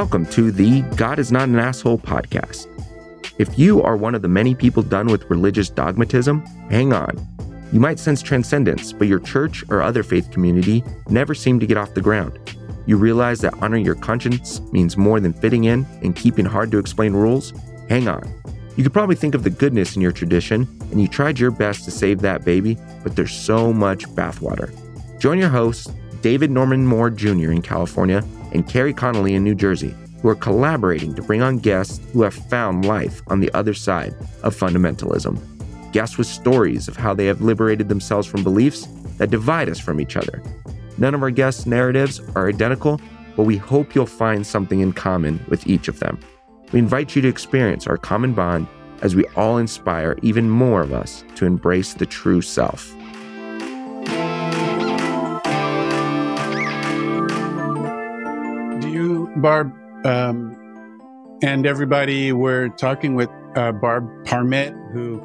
welcome to the God is Not an Asshole podcast. If you are one of the many people done with religious dogmatism, hang on. You might sense transcendence, but your church or other faith community never seem to get off the ground. You realize that honoring your conscience means more than fitting in and keeping hard to explain rules? Hang on. You could probably think of the goodness in your tradition, and you tried your best to save that baby, but there's so much bathwater. Join your hosts, David Norman Moore Jr. in California and Kerry Connelly in New Jersey, who are collaborating to bring on guests who have found life on the other side of fundamentalism. Guests with stories of how they have liberated themselves from beliefs that divide us from each other. None of our guests' narratives are identical, but we hope you'll find something in common with each of them. We invite you to experience our common bond as we all inspire even more of us to embrace the true self. Barb um, and everybody. We're talking with uh, Barb Parmet, who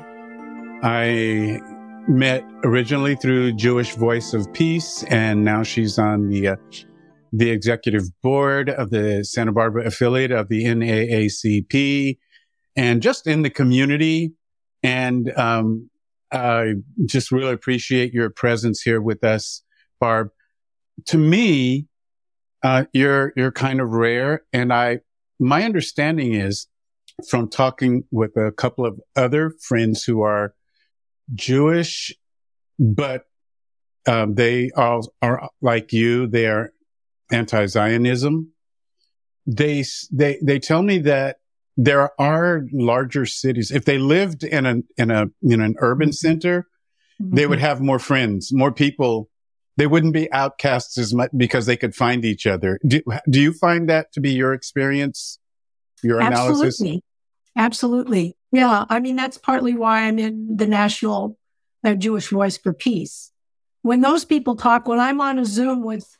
I met originally through Jewish Voice of Peace, and now she's on the uh, the executive board of the Santa Barbara affiliate of the NAACP, and just in the community. And um, I just really appreciate your presence here with us, Barb. To me, uh, you're you're kind of rare, and I my understanding is from talking with a couple of other friends who are Jewish, but um, they all are like you. They are anti-Zionism. They they they tell me that there are larger cities. If they lived in a in a in an urban center, mm-hmm. they would have more friends, more people they wouldn't be outcasts as much because they could find each other. Do, do you find that to be your experience, your analysis? Absolutely. Absolutely. Yeah. I mean, that's partly why I'm in the National uh, Jewish Voice for Peace. When those people talk, when I'm on a Zoom with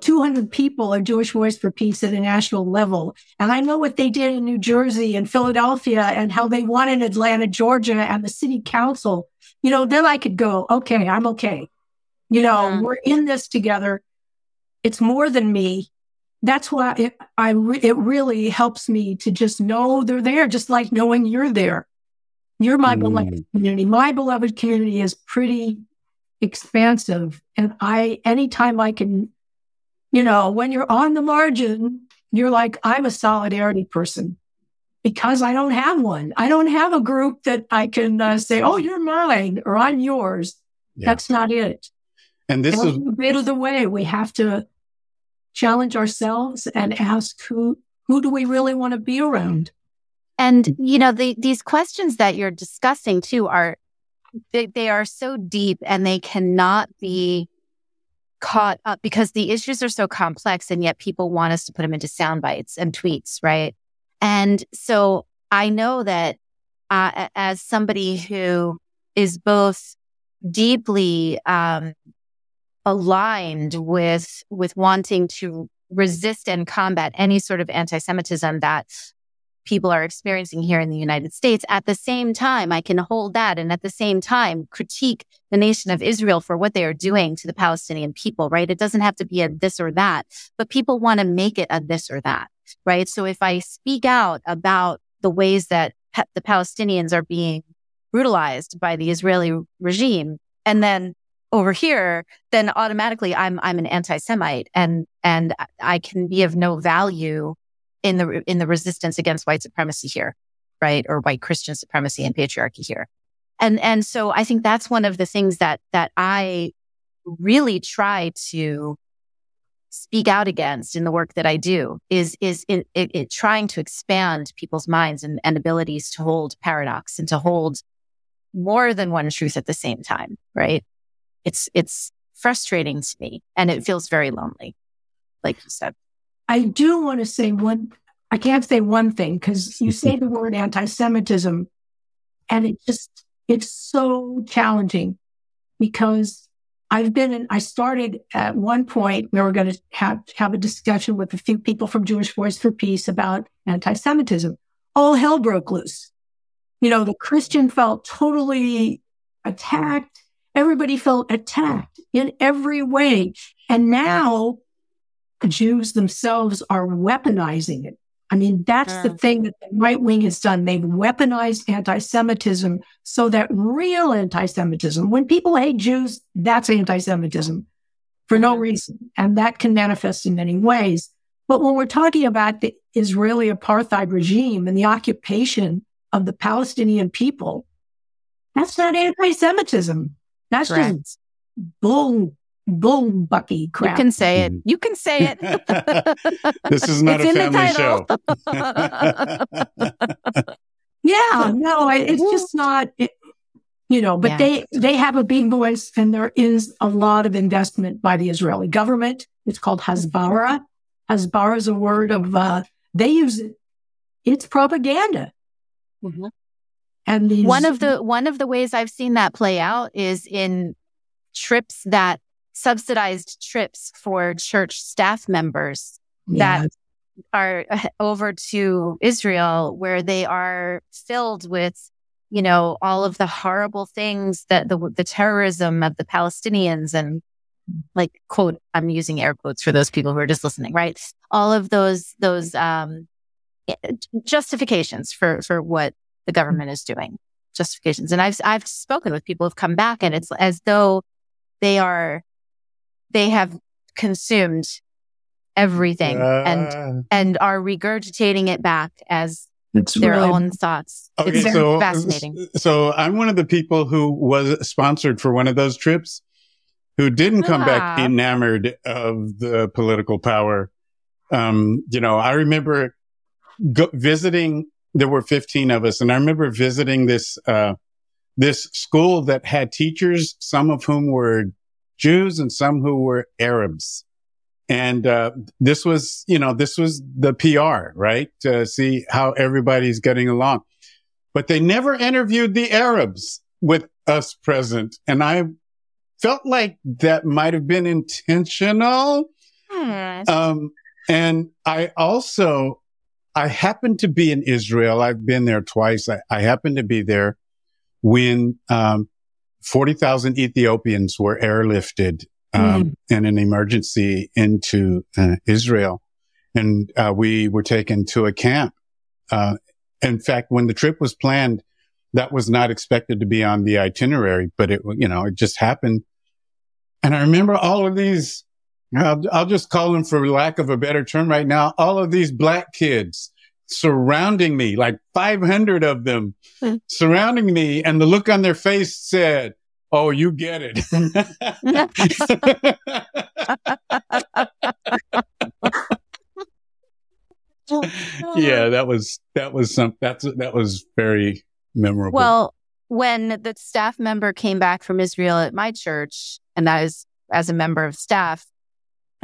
200 people at Jewish Voice for Peace at a national level, and I know what they did in New Jersey and Philadelphia and how they won in Atlanta, Georgia and the city council, you know, then I could go, okay, I'm okay. You know, yeah. we're in this together. It's more than me. That's why it, I re- it really helps me to just know they're there, just like knowing you're there. You're my mm. beloved community. My beloved community is pretty expansive. And I, anytime I can, you know, when you're on the margin, you're like, I'm a solidarity person because I don't have one. I don't have a group that I can uh, say, oh, you're mine or I'm yours. Yeah. That's not it. And this is a bit of the way we have to challenge ourselves and ask who who do we really want to be around? And you know, the, these questions that you're discussing too are they, they are so deep and they cannot be caught up because the issues are so complex and yet people want us to put them into sound bites and tweets, right? And so I know that uh, as somebody who is both deeply um, aligned with with wanting to resist and combat any sort of anti-Semitism that people are experiencing here in the United States. At the same time, I can hold that and at the same time critique the nation of Israel for what they are doing to the Palestinian people, right? It doesn't have to be a this or that, but people want to make it a this or that, right? So if I speak out about the ways that the Palestinians are being brutalized by the Israeli regime, and then over here, then automatically I'm I'm an anti-Semite and and I can be of no value in the in the resistance against white supremacy here, right? Or white Christian supremacy and patriarchy here. And and so I think that's one of the things that that I really try to speak out against in the work that I do is is it, it, it trying to expand people's minds and, and abilities to hold paradox and to hold more than one truth at the same time, right? It's, it's frustrating to me and it feels very lonely, like you said. I do want to say one, I can't say one thing because you say the word anti Semitism and it just, it's so challenging because I've been in, I started at one point, we were going to have, have a discussion with a few people from Jewish Voice for Peace about anti Semitism. All hell broke loose. You know, the Christian felt totally attacked everybody felt attacked in every way. And now Jews themselves are weaponizing it. I mean, that's the thing that the right wing has done. They've weaponized anti Semitism so that real anti Semitism, when people hate Jews, that's anti Semitism for no reason. And that can manifest in many ways. But when we're talking about the Israeli apartheid regime and the occupation of the Palestinian people, that's not anti Semitism. That's Correct. just bull, bull bucky crap. You can say it. You can say it. this is not it's a family show. yeah, no, it's just not. It, you know, but yeah. they they have a big voice, and there is a lot of investment by the Israeli government. It's called Hasbara. Hasbara is a word of uh, they use it. It's propaganda. Mm-hmm. And these, one of the one of the ways I've seen that play out is in trips that subsidized trips for church staff members yeah. that are over to Israel where they are filled with you know all of the horrible things that the the terrorism of the Palestinians and like quote I'm using air quotes for those people who are just listening right all of those those um eh, justifications for for what the government is doing justifications. And I've, I've spoken with people who've come back and it's as though they are, they have consumed everything uh, and, and are regurgitating it back as it's their really, own thoughts. Okay, it's so, fascinating. So I'm one of the people who was sponsored for one of those trips who didn't come ah. back enamored of the political power. Um, you know, I remember go- visiting there were 15 of us. And I remember visiting this, uh, this school that had teachers, some of whom were Jews and some who were Arabs. And, uh, this was, you know, this was the PR, right? To see how everybody's getting along. But they never interviewed the Arabs with us present. And I felt like that might have been intentional. Hmm. Um, and I also I happened to be in Israel. I've been there twice. I, I happened to be there when um, 40,000 Ethiopians were airlifted um, mm. in an emergency into uh, Israel. And uh, we were taken to a camp. Uh, in fact, when the trip was planned, that was not expected to be on the itinerary, but it, you know, it just happened. And I remember all of these I'll, I'll just call them for lack of a better term right now. All of these black kids surrounding me, like 500 of them mm. surrounding me. And the look on their face said, Oh, you get it. yeah, that was, that was some, that's, that was very memorable. Well, when the staff member came back from Israel at my church, and that is as a member of staff,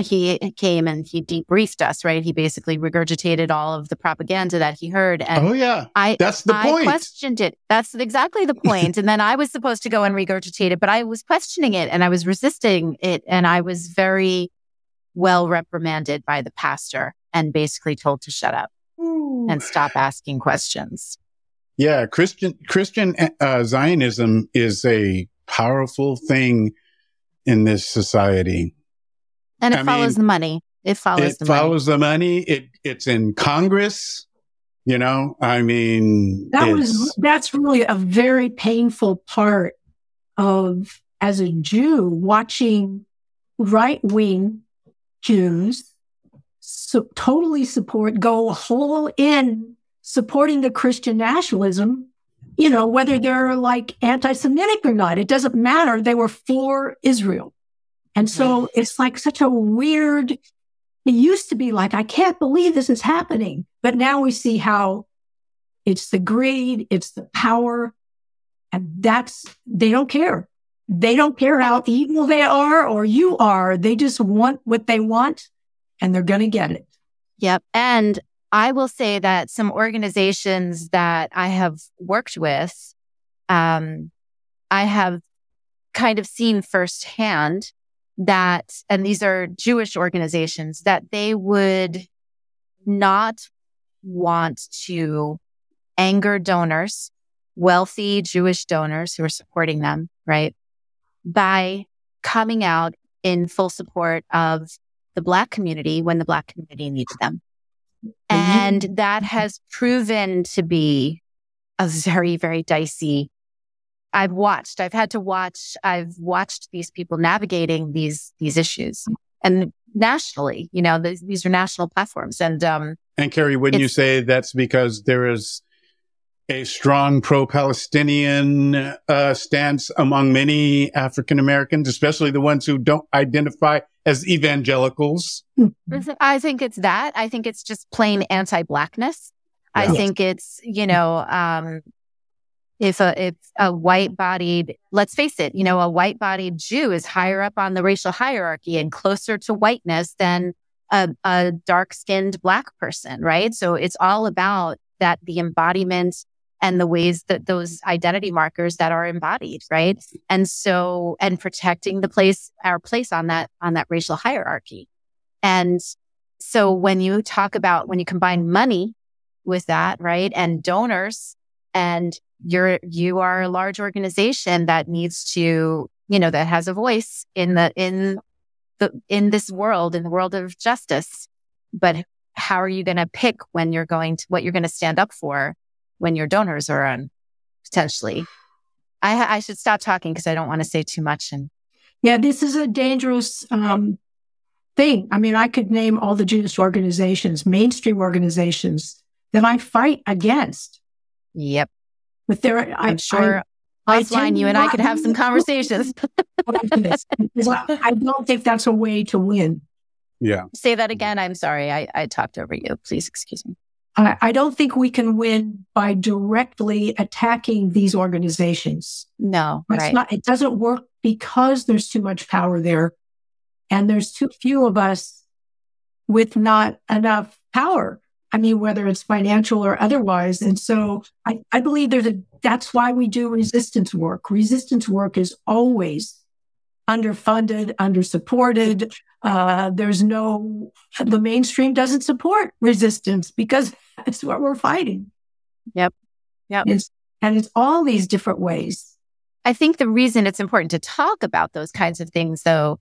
he came and he debriefed us, right? He basically regurgitated all of the propaganda that he heard. And oh, yeah. I, That's the point. I questioned it. That's exactly the point. and then I was supposed to go and regurgitate it, but I was questioning it and I was resisting it. And I was very well reprimanded by the pastor and basically told to shut up Ooh. and stop asking questions. Yeah. Christian, Christian uh, Zionism is a powerful thing in this society. And it I follows mean, the money. It follows it the follows money. the money. It it's in Congress. You know, I mean, that was that's really a very painful part of as a Jew watching right wing Jews so totally support go whole in supporting the Christian nationalism. You know, whether they're like anti-Semitic or not, it doesn't matter. They were for Israel. And so it's like such a weird, it used to be like, I can't believe this is happening. But now we see how it's the greed, it's the power. And that's, they don't care. They don't care how evil they are or you are. They just want what they want and they're going to get it. Yep. And I will say that some organizations that I have worked with, um, I have kind of seen firsthand that, and these are Jewish organizations, that they would not want to anger donors, wealthy Jewish donors who are supporting them, right? By coming out in full support of the Black community when the Black community needs them. Mm-hmm. And that has proven to be a very, very dicey. I've watched, I've had to watch, I've watched these people navigating these, these issues and nationally, you know, th- these are national platforms. And, um, and Kerry, wouldn't you say that's because there is a strong pro-Palestinian uh, stance among many African Americans, especially the ones who don't identify as evangelicals? I think it's that. I think it's just plain anti-blackness. Yeah. I think it's you know um, if a if a white bodied let's face it you know a white bodied jew is higher up on the racial hierarchy and closer to whiteness than a, a dark skinned black person right? So it's all about that the embodiment and the ways that those identity markers that are embodied right? And so and protecting the place our place on that on that racial hierarchy. And so when you talk about when you combine money with that right and donors and you're you are a large organization that needs to you know that has a voice in the in the in this world in the world of justice. But how are you going to pick when you're going to what you're going to stand up for when your donors are on potentially? I i should stop talking because i don't want to say too much and yeah this is a dangerous um thing. I mean i could name all the jewish organizations mainstream organizations that i fight against yep but there, I'm sure I, offline you and I could have some conversations. I don't think that's a way to win. Yeah. Say that again. I'm sorry. I, I talked over you. Please excuse me. I, I don't think we can win by directly attacking these organizations. No, That's right. Not, it doesn't work because there's too much power there and there's too few of us with not enough power. I mean, whether it's financial or otherwise. And so I, I believe there's a, that's why we do resistance work. Resistance work is always underfunded, undersupported. Uh, there's no, the mainstream doesn't support resistance because that's what we're fighting. Yep. Yep. It's, and it's all these different ways. I think the reason it's important to talk about those kinds of things, though,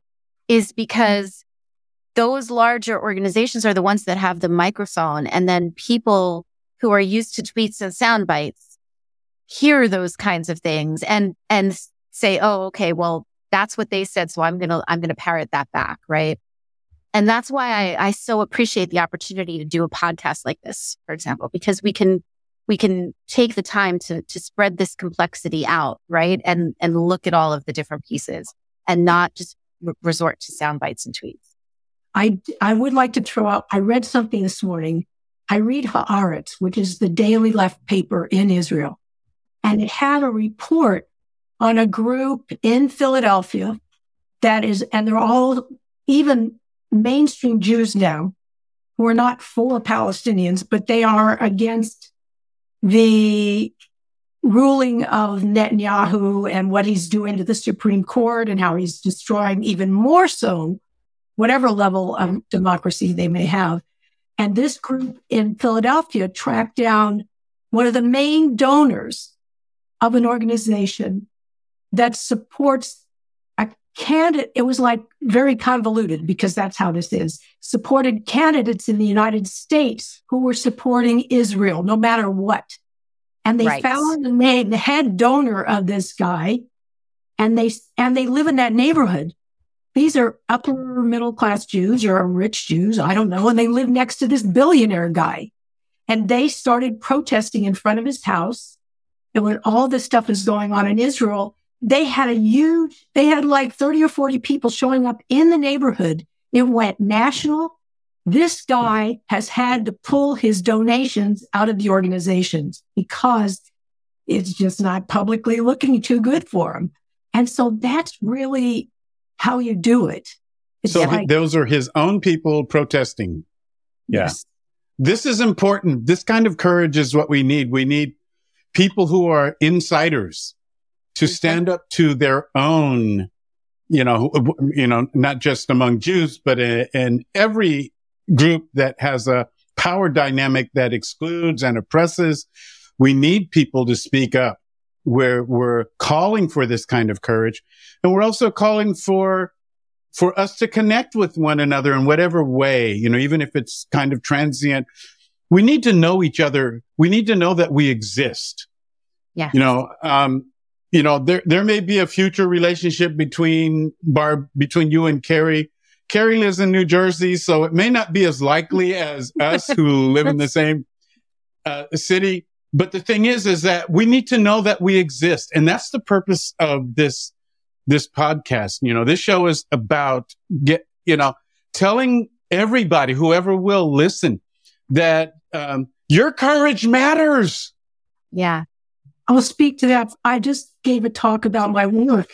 is because those larger organizations are the ones that have the microphone and then people who are used to tweets and sound bites hear those kinds of things and and say oh okay well that's what they said so i'm gonna i'm gonna parrot that back right? And that's why I, I so appreciate the opportunity to do a podcast like this for example because we can we can take the time to to spread this complexity out right and and look at all of the different pieces and not just re- resort to sound bites and tweets I, I would like to throw out, I read something this morning. I read Haaretz, which is the daily left paper in Israel. And it had a report on a group in Philadelphia that is, and they're all even mainstream Jews now who are not for Palestinians, but they are against the ruling of Netanyahu and what he's doing to the Supreme Court and how he's destroying even more so whatever level of democracy they may have. And this group in Philadelphia tracked down one of the main donors of an organization that supports a candidate. It was like very convoluted because that's how this is. Supported candidates in the United States who were supporting Israel no matter what. And they right. found the name, the head donor of this guy, and they and they live in that neighborhood. These are upper middle class Jews or rich Jews, I don't know, and they live next to this billionaire guy. And they started protesting in front of his house. And when all this stuff is going on in Israel, they had a huge, they had like 30 or 40 people showing up in the neighborhood. It went national. This guy has had to pull his donations out of the organizations because it's just not publicly looking too good for him. And so that's really how you do it. It's so like, those are his own people protesting. Yeah. Yes. This is important. This kind of courage is what we need. We need people who are insiders to stand up to their own, you know, you know, not just among Jews, but in every group that has a power dynamic that excludes and oppresses. We need people to speak up. We're, we're calling for this kind of courage. And we're also calling for for us to connect with one another in whatever way, you know, even if it's kind of transient, we need to know each other. We need to know that we exist. Yeah. You know, um, you know, there, there may be a future relationship between Barb, between you and Kerry. Kerry lives in New Jersey, so it may not be as likely as us who live in the same uh, city. But the thing is, is that we need to know that we exist. And that's the purpose of this, this podcast. You know, this show is about get, you know, telling everybody, whoever will listen that, um, your courage matters. Yeah. I'll speak to that. I just gave a talk about my work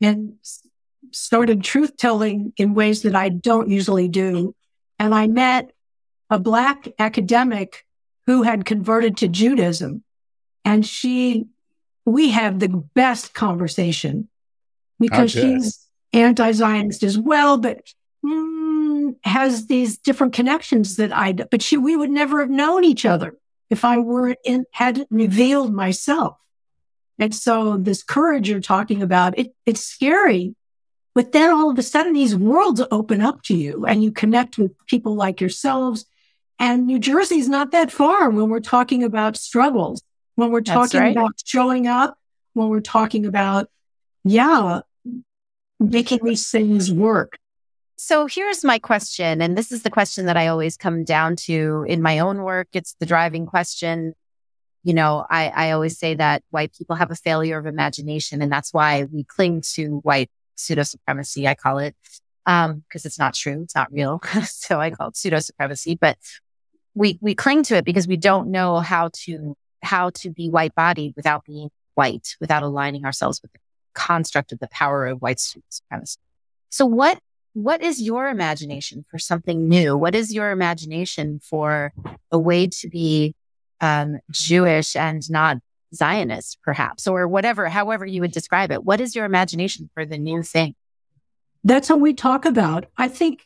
and started truth telling in ways that I don't usually do. And I met a black academic who had converted to Judaism. And she, we have the best conversation because she's anti Zionist as well, but mm, has these different connections that I, but she, we would never have known each other if I weren't in, hadn't revealed myself. And so this courage you're talking about, it, it's scary. But then all of a sudden these worlds open up to you and you connect with people like yourselves. And New Jersey is not that far when we're talking about struggles, when we're talking right. about showing up, when we're talking about, yeah, making these things work. So here's my question. And this is the question that I always come down to in my own work. It's the driving question. You know, I, I always say that white people have a failure of imagination. And that's why we cling to white pseudo supremacy. I call it, um, cause it's not true. It's not real. so I call it pseudo supremacy, but we, we cling to it because we don't know how to, how to be white bodied without being white, without aligning ourselves with the construct of the power of white supremacy. So what what is your imagination for something new? What is your imagination for a way to be um, Jewish and not Zionist, perhaps, or whatever, however you would describe it? What is your imagination for the new thing? That's what we talk about. I think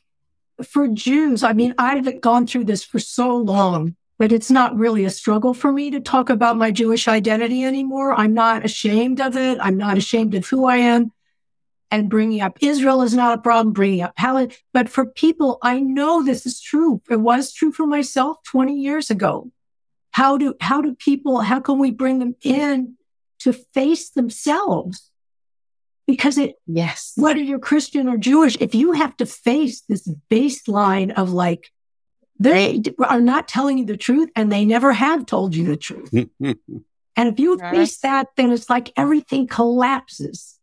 for Jews, I mean, I haven't gone through this for so long that it's not really a struggle for me to talk about my Jewish identity anymore. I'm not ashamed of it. I'm not ashamed of who I am. And bringing up Israel is not a problem, bringing up Palestine. But for people, I know this is true. It was true for myself 20 years ago. How do, how do people, how can we bring them in to face themselves? Because it, Yes. whether you're Christian or Jewish, if you have to face this baseline of like, they are not telling you the truth and they never have told you the truth. And if you Right. face that, then it's like everything collapses.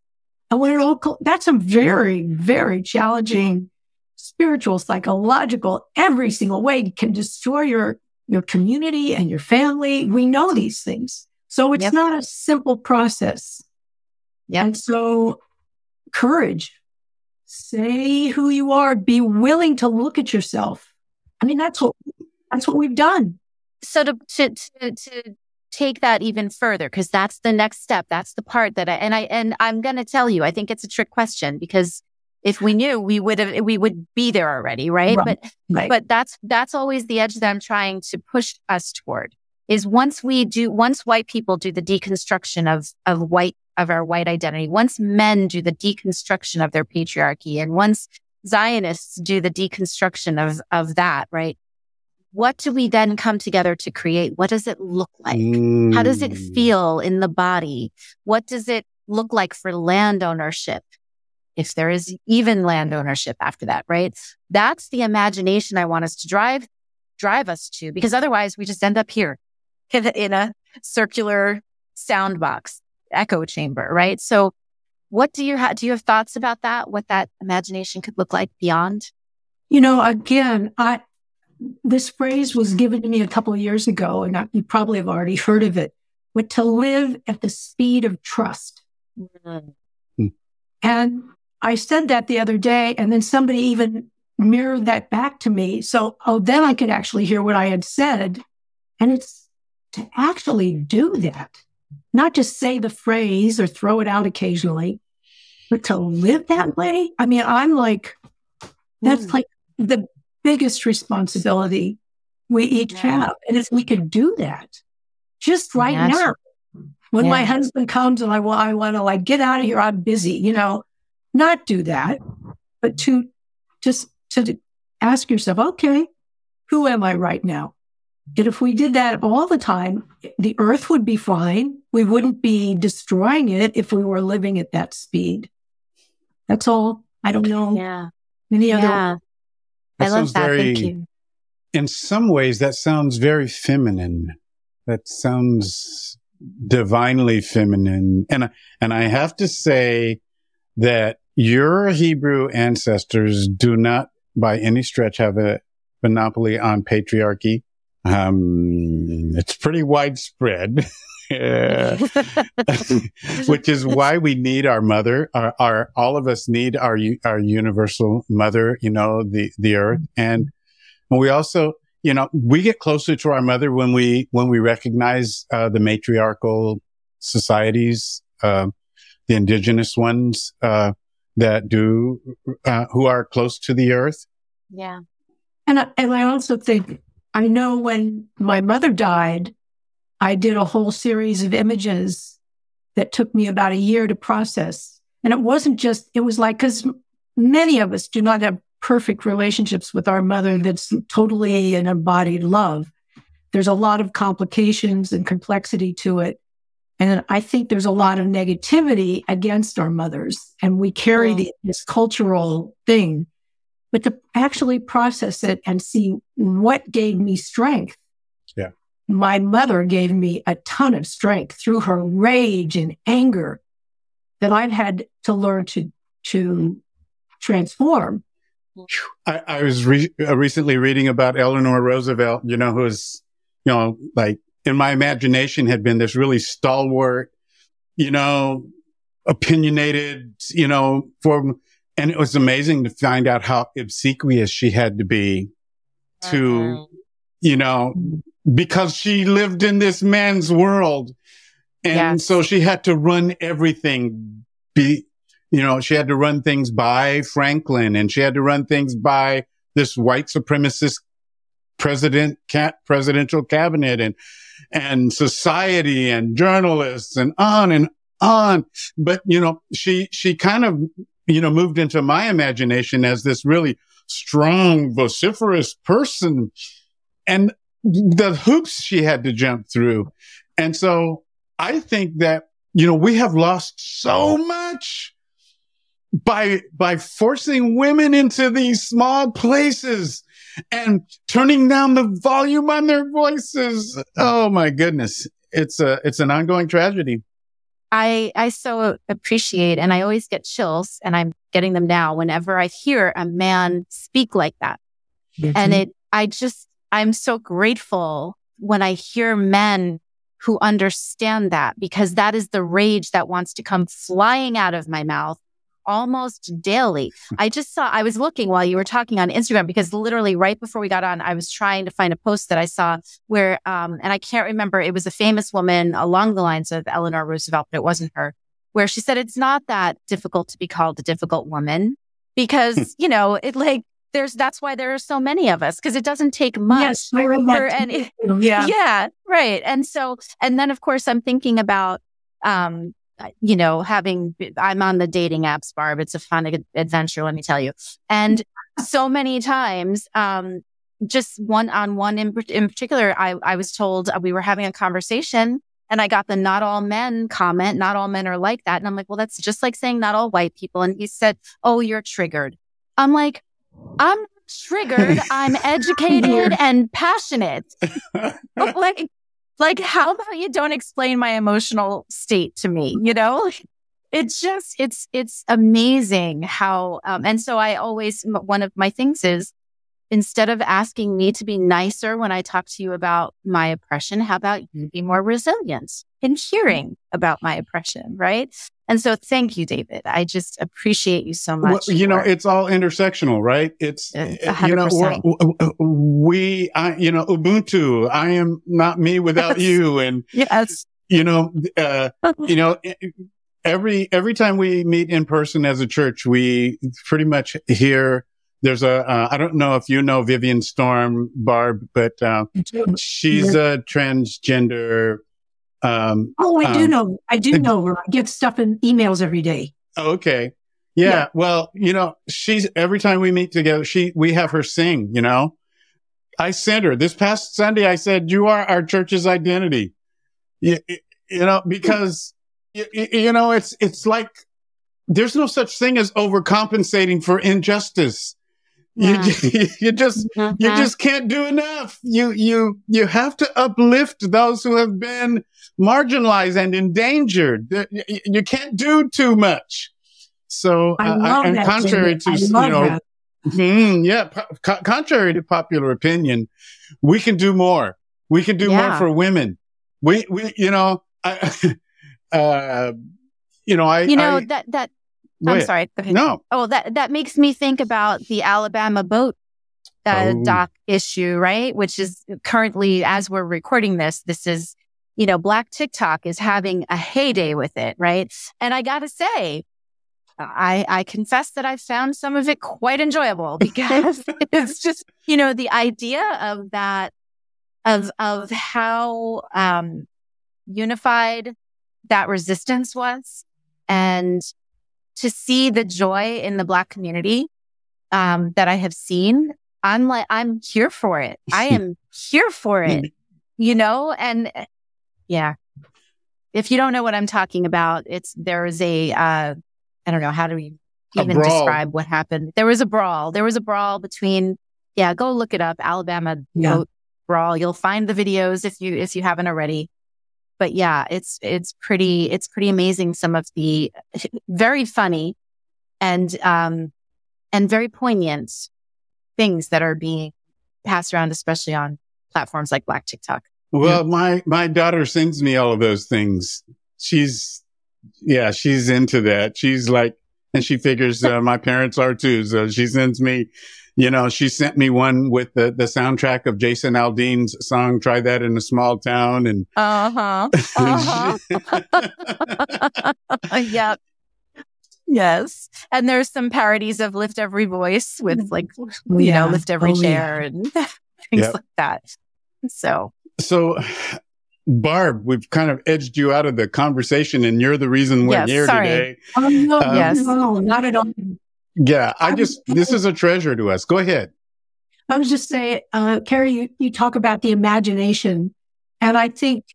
And when it all, col- that's a very, very challenging spiritual, psychological, every single way It can destroy your, your community and your family. We know these things. So it's Yep. not a simple process. Yep. And so courage, say who you are, be willing to look at yourself. I mean, that's what, that's what we've done. so to to to, to take that even further because that's the next step that's the part that i and i and i'm going to tell you i think it's a trick question because if we knew we would have we would be there already right, Right. but Right. but that's that's always the edge that i'm trying to push us toward is once we do once white people do the deconstruction of of white of our white identity. Once men do the deconstruction of their patriarchy and once zionists do the deconstruction of of that right what do we then come together to create? What does it look like? How does it Mm. feel in the body? What does it look like for land ownership if there is even land ownership after that right? That's the imagination i want us to drive drive us to because otherwise we just end up here in a, in a circular sound box echo chamber right? So what do you have do you have thoughts about that? What that imagination could look like beyond? You know, again, I this phrase was given to me a couple of years ago, and I, you probably have already heard of it. But to live at the speed of trust, mm-hmm. hmm. and I said that the other day, and then somebody even mirrored that back to me. So, oh, then I could actually hear what I had said, and it's to actually do that, not just say the phrase or throw it out occasionally, but to live that way. I mean, I'm like, that's Mm. like the biggest responsibility we each Yeah. have. And if we could do that just right Yes. now, when my husband comes and I, wa- I want to like get out of here, I'm busy, you know, not do that, but to just to ask yourself, okay, who am I right now? And if we did that all the time, the earth would be fine. We wouldn't be destroying it if we were living at that speed. That's all. I don't know. Yeah. Any other. Yeah. That I love that. very- Thank you. In some ways, that sounds very feminine. That sounds divinely feminine. And, and I have to say that your Hebrew ancestors do not by any stretch have a monopoly on patriarchy. Um, it's pretty widespread. Which is why we need our mother. Our, our all of us need our our universal mother. You know, the the earth, and we also, you know, we get closer to our mother when we when we recognize uh, the matriarchal societies, uh, the indigenous ones uh, that do uh, who are close to the earth. yeah. And I, and I also think I know when my mother died, I did a whole series of images that took me about a year to process. And it wasn't just, it was like, cause many of us do not have perfect relationships with our mother that's totally an embodied love. There's a lot of complications and complexity to it. And I think there's a lot of negativity against our mothers and we carry Yeah. the, this cultural thing but to actually process it and see what gave me strength. Yeah. My mother gave me a ton of strength through her rage and anger that I've had to learn to, to transform. I, I was re- uh, recently reading about Eleanor Roosevelt, you know, who's, you know, like in my imagination had been this really stalwart, you know, opinionated, you know, form. And it was amazing to find out how obsequious she had to be to, Mhm. you know, because she lived in this man's world. And Yes. so she had to run everything be, you know, she had to run things by Franklin and she had to run things by this white supremacist president, ca- presidential cabinet and, and society and journalists and on and on. But, you know, she, she kind of, you know, moved into my imagination as this really strong, vociferous person and the hoops she had to jump through. And so I think that, you know, we have lost so much by, by forcing women into these small places and turning down the volume on their voices. Oh my goodness. It's a, it's an ongoing tragedy. I, I so appreciate and I always get chills and I'm getting them now whenever I hear a man speak like that. And mm-hmm. it, I just, I'm so grateful when I hear men who understand that because that is the rage that wants to come flying out of my mouth almost daily. I just saw, I was looking while you were talking on Instagram because literally right before we got on, I was trying to find a post that I saw where, um, and I can't remember, it was a famous woman along the lines of Eleanor Roosevelt, but it wasn't her, where she said, it's not that difficult to be called a difficult woman because, you know, it like, there's, that's why there are so many of us because it doesn't take much Yes, I read that. any, yeah. yeah, right. And so, and then of course, I'm thinking about, um, you know, having, I'm on the dating apps, Barb. It's a fun adventure, let me tell you. And so many times, um, just one on one in, in particular, I, I was told uh, we were having a conversation and I got the not all men comment. Not all men are like that. And I'm like, well, that's just like saying not all white people. And he said, oh, you're triggered. I'm like, I'm not triggered. I'm educated and passionate. like, like, how about you don't explain my emotional state to me? You know, it's just, it's, it's amazing how, um, and so I always, one of my things is instead of asking me to be nicer when I talk to you about my oppression, how about you be more resilient in hearing about my oppression? Right. And so thank you, David. I just appreciate you so Well, much. you know, it's all intersectional, right? It's, Uh, uh, you know, 100%. we're- we, I, you know, Ubuntu, I am not me without Yes. you. And, yes. you know, uh, you know, every, every time we meet in person as a church, we pretty much hear there's a, uh, I don't know if you know Vivian Storm, Barb, but, uh, she's a transgender, um, Oh, I do Um, know. I do know her. I get stuff in emails every day. Okay. Yeah, Yeah. Well, you know, she's every time we meet together, she we have her sing. You know, I sent her this past Sunday. I said, "You are our church's identity." You, you know, because you, you know it's it's like there's no such thing as overcompensating for injustice. You, Yeah. you just you Mhm. just can't do enough. You you you have to uplift those who have been marginalized and endangered. You can't do too much. So, I uh, and that. contrary to you know, mm, yeah, co- contrary to popular opinion, we can do more. We can do more for women. We we you know, I, uh, you know, I you know I, that that I'm ahead. sorry. No, Oh, that that makes me think about the Alabama boat uh, Oh. dock issue, right? Which is currently, as we're recording this, this is, you know, Black TikTok is having a heyday with it, right? And I gotta say, I I confess that I found some of it quite enjoyable because it's just, you know, the idea of that, of of how um, unified that resistance was, and to see the joy in the black community um, that I have seen, I'm like, I'm here for it. I am here for it, you know? And yeah, if you don't know what I'm talking about, it's, there is a, uh, I don't know, how do we even describe what happened? There was a brawl. There was a brawl between, yeah, go look it up, Alabama Yeah. brawl. You'll find the videos if you, if you haven't already but yeah, it's it's pretty it's pretty amazing. Some of the very funny and um and very poignant things that are being passed around, especially on platforms like Black TikTok. Well, my my daughter sends me all of those things. She's yeah, she's into that. She's like, and she figures uh, my parents are too. So she sends me, you know, she sent me one with the the soundtrack of Jason Aldean's song "Try That in a Small Town," and Uh huh. Uh-huh. yep. Yes. And there's some parodies of Lift Every Voice with like, you Yeah. know, Lift Every Oh, yeah. Chair and things Yep. like that. So, so. Barb, we've kind of edged you out of the conversation, and you're the reason we're Yes, here sorry. today. Oh, no, Um, Yes. no, not at all. Yeah, I I'm- just this is a treasure to us. Go ahead. I was just saying, uh, Kerry, you, you talk about the imagination. And I think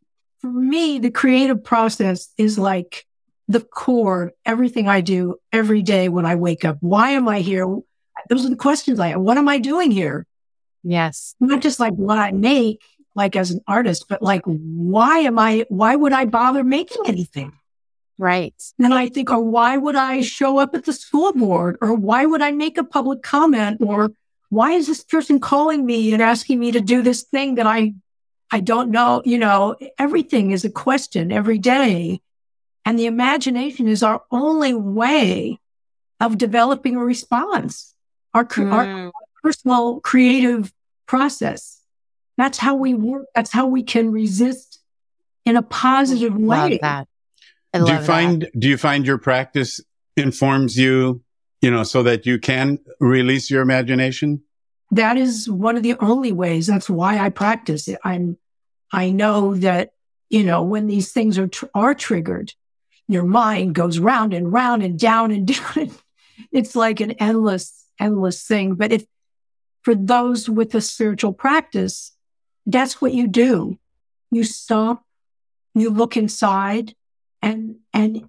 for me, the creative process is like the core, everything I do every day when I wake up. Why am I here? Those are the questions I have. What am I doing here? yes. Not just like what I make, like as an artist, but like, why am I, why would I bother making anything? Right. And I think, or why would I show up at the school board? Or why would I make a public comment? Or why is this person calling me and asking me to do this thing that I, I don't know? You know, everything is a question every day. And the imagination is our only way of developing a response, our, cr- our Mm. personal creative process. That's how we work. That's how we can resist in a positive Love way. that. I do love you find do you find your practice informs you you know so that you can release your imagination that is one of the only ways. That's why I practice it. I'm, I know that, you know, when these things are, tr- are triggered, your mind goes round and round and down and down. it's like an endless, endless thing. But if for those with a spiritual practice, that's what you do. You stop, you look inside and, and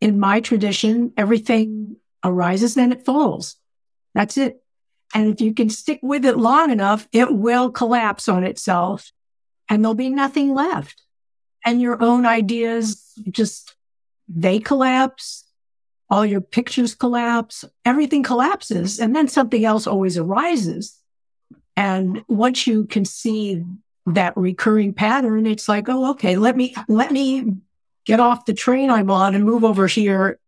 in my tradition, everything arises, then it falls. That's it. And if you can stick with it long enough, it will collapse on itself and there'll be nothing left. And your own ideas just, they collapse. All your pictures collapse. Everything collapses. And then something else always arises. And once you can see that recurring pattern, it's like, oh, okay, let me, let me get off the train I'm on and move over here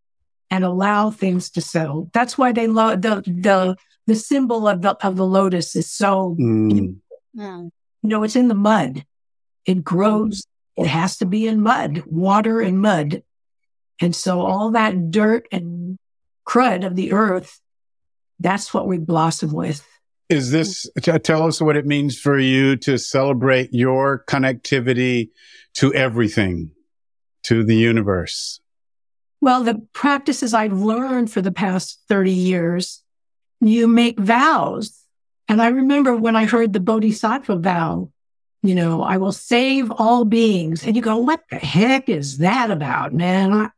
and allow things to settle. That's why they love the, the, the symbol of the, of the lotus is so, Mm. Mm. you know, it's in the mud. It grows. It has to be in mud, water and mud. And so all that dirt and crud of the earth, that's what we blossom with. Is this tell us what it means for you to celebrate your connectivity to everything to the universe Well, the practices I've learned for the past 30 years, you make vows. And I remember when I heard the Bodhisattva vow, you know, I will save all beings. And you go, what the heck is that about, man? I,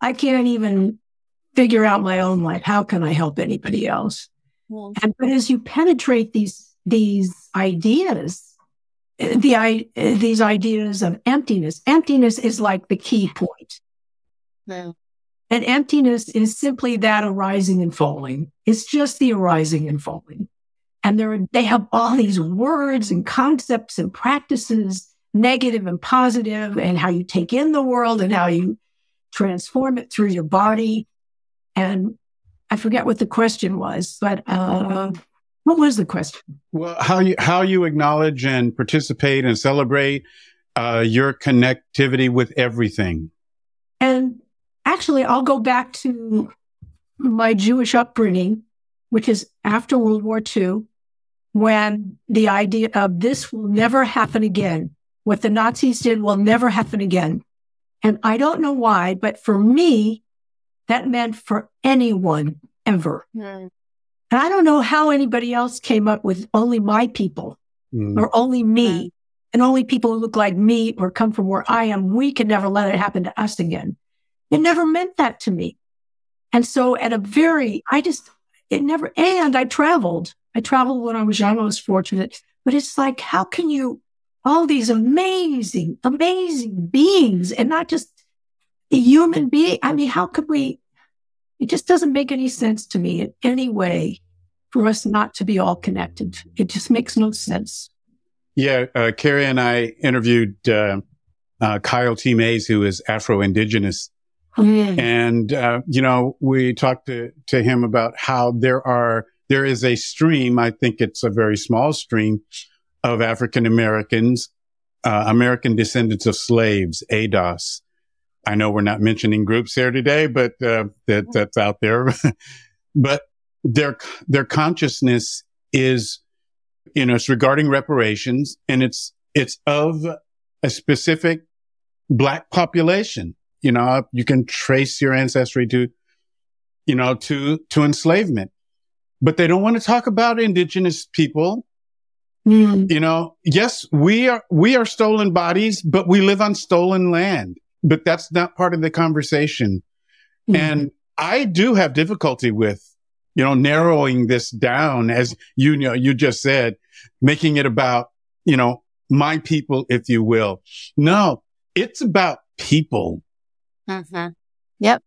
I can't even figure out my own life. How can I help anybody else? Well, and but as you penetrate these these ideas, the these ideas of emptiness, emptiness is like the key point. And emptiness is simply that arising and falling. It's just the arising and falling. And there, they have all these words and concepts and practices, negative and positive, and how you take in the world and how you transform it through your body. And I forget what the question was, but uh, what was the question? Well, how you how you acknowledge and participate and celebrate uh, your connectivity with everything. And actually, I'll go back to my Jewish upbringing, which is after World War II, when the idea of this will never happen again. What the Nazis did will never happen again. And I don't know why, but for me, that meant for anyone ever. Mm. And I don't know how anybody else came up with only my people mm. or only me mm. and only people who look like me or come from where I am. We can never let it happen to us again. It never meant that to me. And so at a very, I just, it never, and I traveled. I traveled when I was young. I was fortunate, but it's like, how can you, all these amazing, amazing beings and not just a human being? I mean, how could we, it just doesn't make any sense to me in any way for us not to be all connected. It just makes no sense. Yeah. Uh, Kerry and I interviewed, uh, uh, Kyle T. Mays, who is Afro Indigenous Mm. And, uh, you know, we talked to, to him about how there are, there is a stream. I think it's a very small stream of African Americans, uh, American descendants of slaves, ADOS. I know we're not mentioning groups here today, but, uh, that, that's out there. but their, their consciousness is, you know, it's regarding reparations and it's, it's of a specific black population you know, you can trace your ancestry to, you know, to, to enslavement, but they don't want to talk about indigenous people. Mm. You know, yes, we are, we are stolen bodies, but we live on stolen land, but that's not part of the conversation. Mm. And I do have difficulty with, you know, narrowing this down as you know, you just said, making it about, you know, my people, if you will. No, it's about people. Mm-hmm. Yep.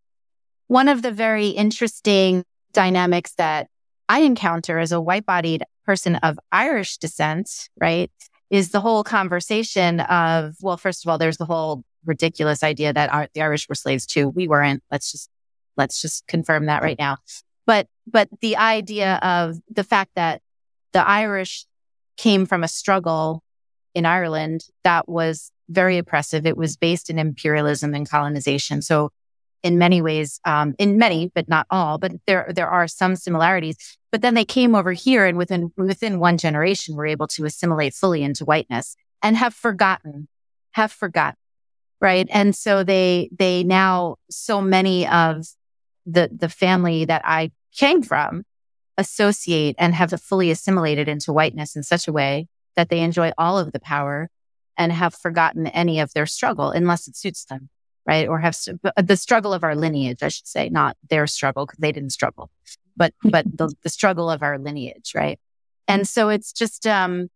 One of the very interesting dynamics that I encounter as a white bodied person of Irish descent, right, is the whole conversation of, well, first of all, there's the whole ridiculous idea that our, the Irish were slaves too. We weren't. Let's just, let's just confirm that right now. But, but the idea of the fact that the Irish came from a struggle in Ireland that was very oppressive. It was based in imperialism and colonization. So in many ways, um, in many, but not all, but there, there are some similarities. But then they came over here and within, within one generation were able to assimilate fully into whiteness and have forgotten, have forgotten. Right. And so they, they now, so many of the, the family that I came from associate and have fully assimilated into whiteness in such a way that they enjoy all of the power and have forgotten any of their struggle unless it suits them, right? Or have the struggle of our lineage, I should say, not their struggle because they didn't struggle, but, but the, the struggle of our lineage, right? And so it's just, um,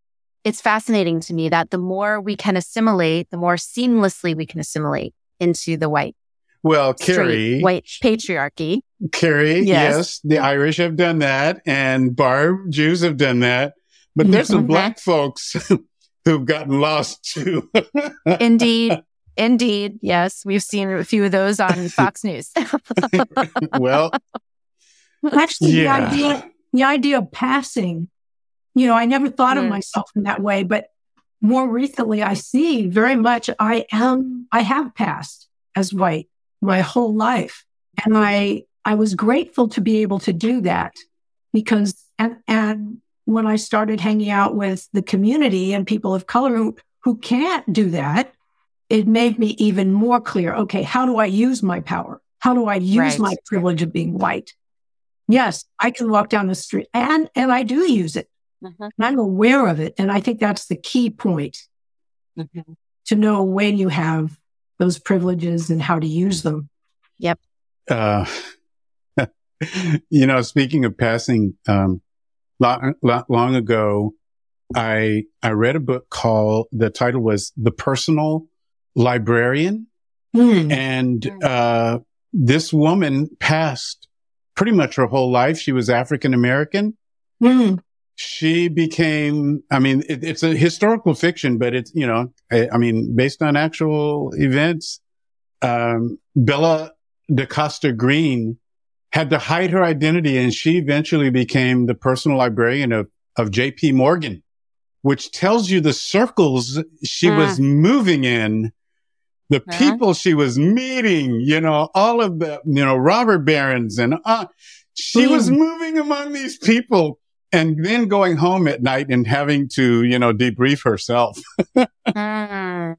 it's fascinating to me that the more we can assimilate, the more seamlessly we can assimilate into the white. Well, Kerry, white patriarchy. Kerry, yes. yes, the Irish have done that, and Barb, Jews have done that. But there's some mm-hmm. black folks who've gotten lost too. Indeed. Indeed. Yes. We've seen a few of those on Fox News. well, actually, yeah. the idea, the idea of passing, you know, I never thought mm. of myself in that way, but more recently I see very much I am, I have passed as white my whole life. And I, I was grateful to be able to do that because, and, and when I started hanging out with the community and people of color who, who can't do that, it made me even more clear. Okay. How do I use my power? How do I use Right. my privilege of being white? Yes, I can walk down the street and, and I do use it Mhm. and I'm aware of it. And I think that's the key point Mhm. to know when you have those privileges and how to use them. Yep. Uh, you know, speaking of passing, um, long, long ago, I, I read a book called, the title was The Personal Librarian. Hmm. And, Mm. uh, this woman passed pretty much her whole life. She was African American. Hmm. She became, I mean, it, it's a historical fiction, but it's, you know, I, I mean, based on actual events. Um, Bella da Costa Greene had to hide her identity and she eventually became the personal librarian of, of JP Morgan, which tells you the circles she Hmm. was moving in, the Huh? people she was meeting, you know, all of the, you know, robber barons and, uh, she was moving among these people and then going home at night and having to, you know, debrief herself. Mm.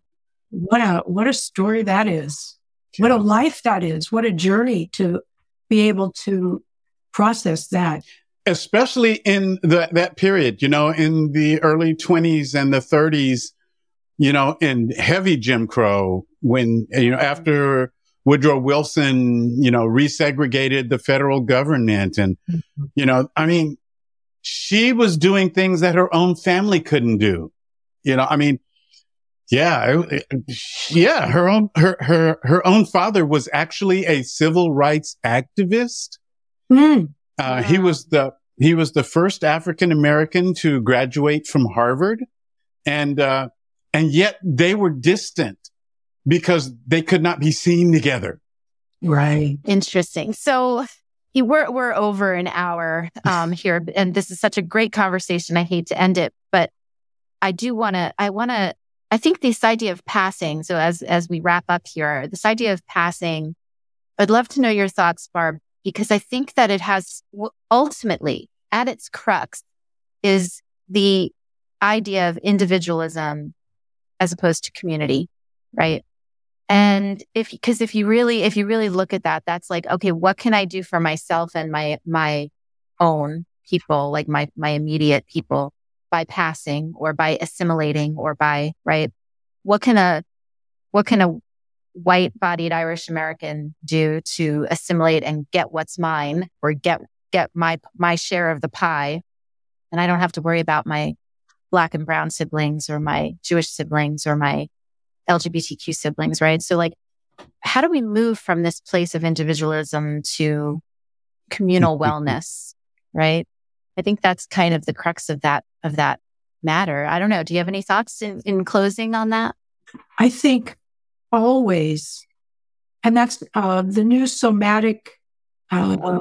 What a, what a story that is. What a life that is. What a journey to be able to process that. especially in the, that period, you know, in the early twenties and the thirties, you know, in heavy Jim Crow, when, you know, after Woodrow Wilson, you know, resegregated the federal government and, you know, I mean, she was doing things that her own family couldn't do. You know, I mean, yeah, it- it- yeah, her own, her, her, her own father was actually a civil rights activist. Hmm. Uh, he was the he was the first African American to graduate from Harvard, and uh, and yet they were distant because they could not be seen together. Right. Interesting. So you- we're we're over an hour um, here, and this is such a great conversation. I hate to end it, but I do want to. I want to. I think this idea of passing. So as as we wrap up here, this idea of passing, I'd love to know your thoughts, Barb, because I think that it has ultimately at its crux is the idea of individualism as opposed to community, right? And if, cause if you really, if you really look at that, that's like, okay, what can I do for myself and my, my own people, like my, my immediate people by passing or by assimilating or by, right? What can a, what can a white bodied Irish American do to assimilate and get what's mine or get, get my, my share of the pie? And I don't have to worry about my black and brown siblings or my Jewish siblings or my LGBTQ siblings, right? So like, how do we move from this place of individualism to communal wellness, right? I think that's kind of the crux of that, of that matter. I don't know. Do you have any thoughts in, in closing on that? I think always, and that's uh, the new somatic. Uh,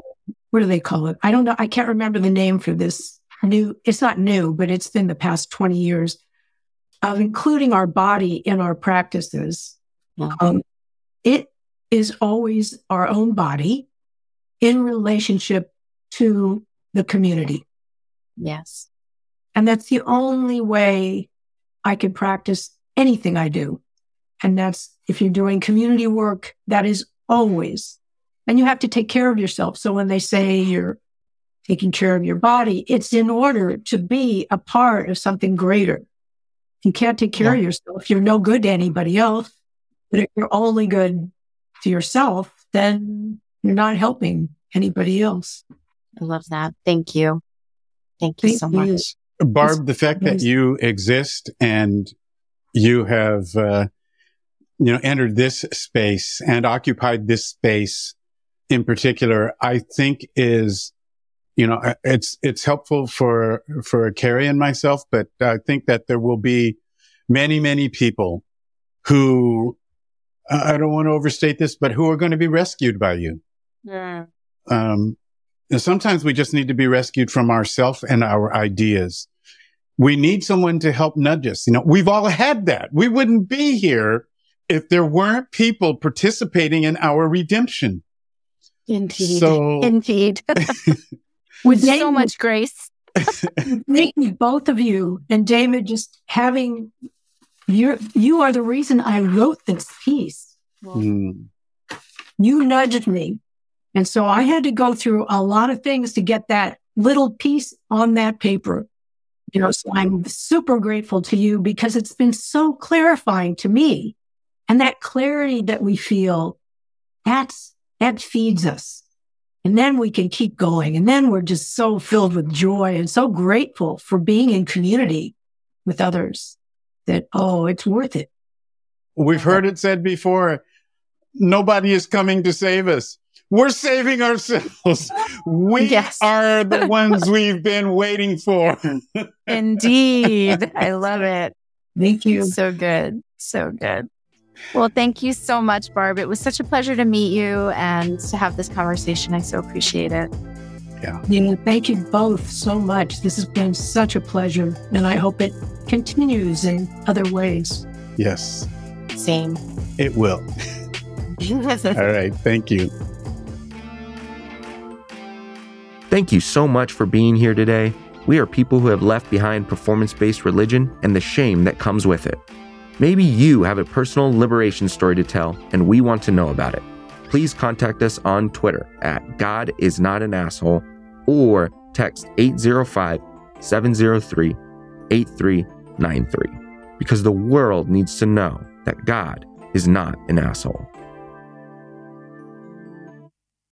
what do they call it? I don't know. I can't remember the name for this new. It's not new, but it's been the past twenty years of including our body in our practices. Yeah. Um, it is always our own body in relationship to the community. Yes. And that's the only way I can practice anything I do. And that's if you're doing community work, that is always. And you have to take care of yourself. So when they say you're taking care of your body, it's in order to be a part of something greater. If you can't take care of yourself, you're no good to anybody else. But if you're only good to yourself, then you're not helping anybody else. I love that. Thank you. Thank you Thank so you. much. Barb, the fact that you exist and you have, uh, you know, entered this space and occupied this space in particular, I think is, you know, uh, it's, it's helpful for, for Kerry and myself, but I think that there will be many, many people who, I I don't want to overstate this, but who are going to be rescued by you. Yeah. Um, and sometimes we just need to be rescued from ourselves and our ideas. We need someone to help nudge us. You know, we've all had that. We wouldn't be here if there weren't people participating in our redemption. Indeed. So- Indeed. With so much grace. Thank both of you. And David, just having you you are the reason I wrote this piece. Mm. You nudged me. And so I had to go through a lot of things to get that little piece on that paper. You know, so I'm super grateful to you because it's been so clarifying to me. And that clarity that we feel, that's, that feeds us. And then we can keep going. And then we're just so filled with joy and so grateful for being in community with others that, oh, it's worth it. We've heard it said before. Nobody is coming to save us. We're saving ourselves. We Yes. are the ones we've been waiting for. Indeed. I love it. Thank you. So good. So good. Well, thank you so much, Barb. It was such a pleasure to meet you and to have this conversation. I so appreciate it. Yeah, thank you both so much. This has been such a pleasure, and I hope it continues in other ways. yes, Same. it will. All right. Thank you. Thank you so much for being here today. We are people who have left behind performance based religion and the shame that comes with it. Maybe you have a personal liberation story to tell, and we want to know about it. Please contact us on Twitter at God is not an asshole or text 805 703 8393 because the world needs to know that God is not an asshole.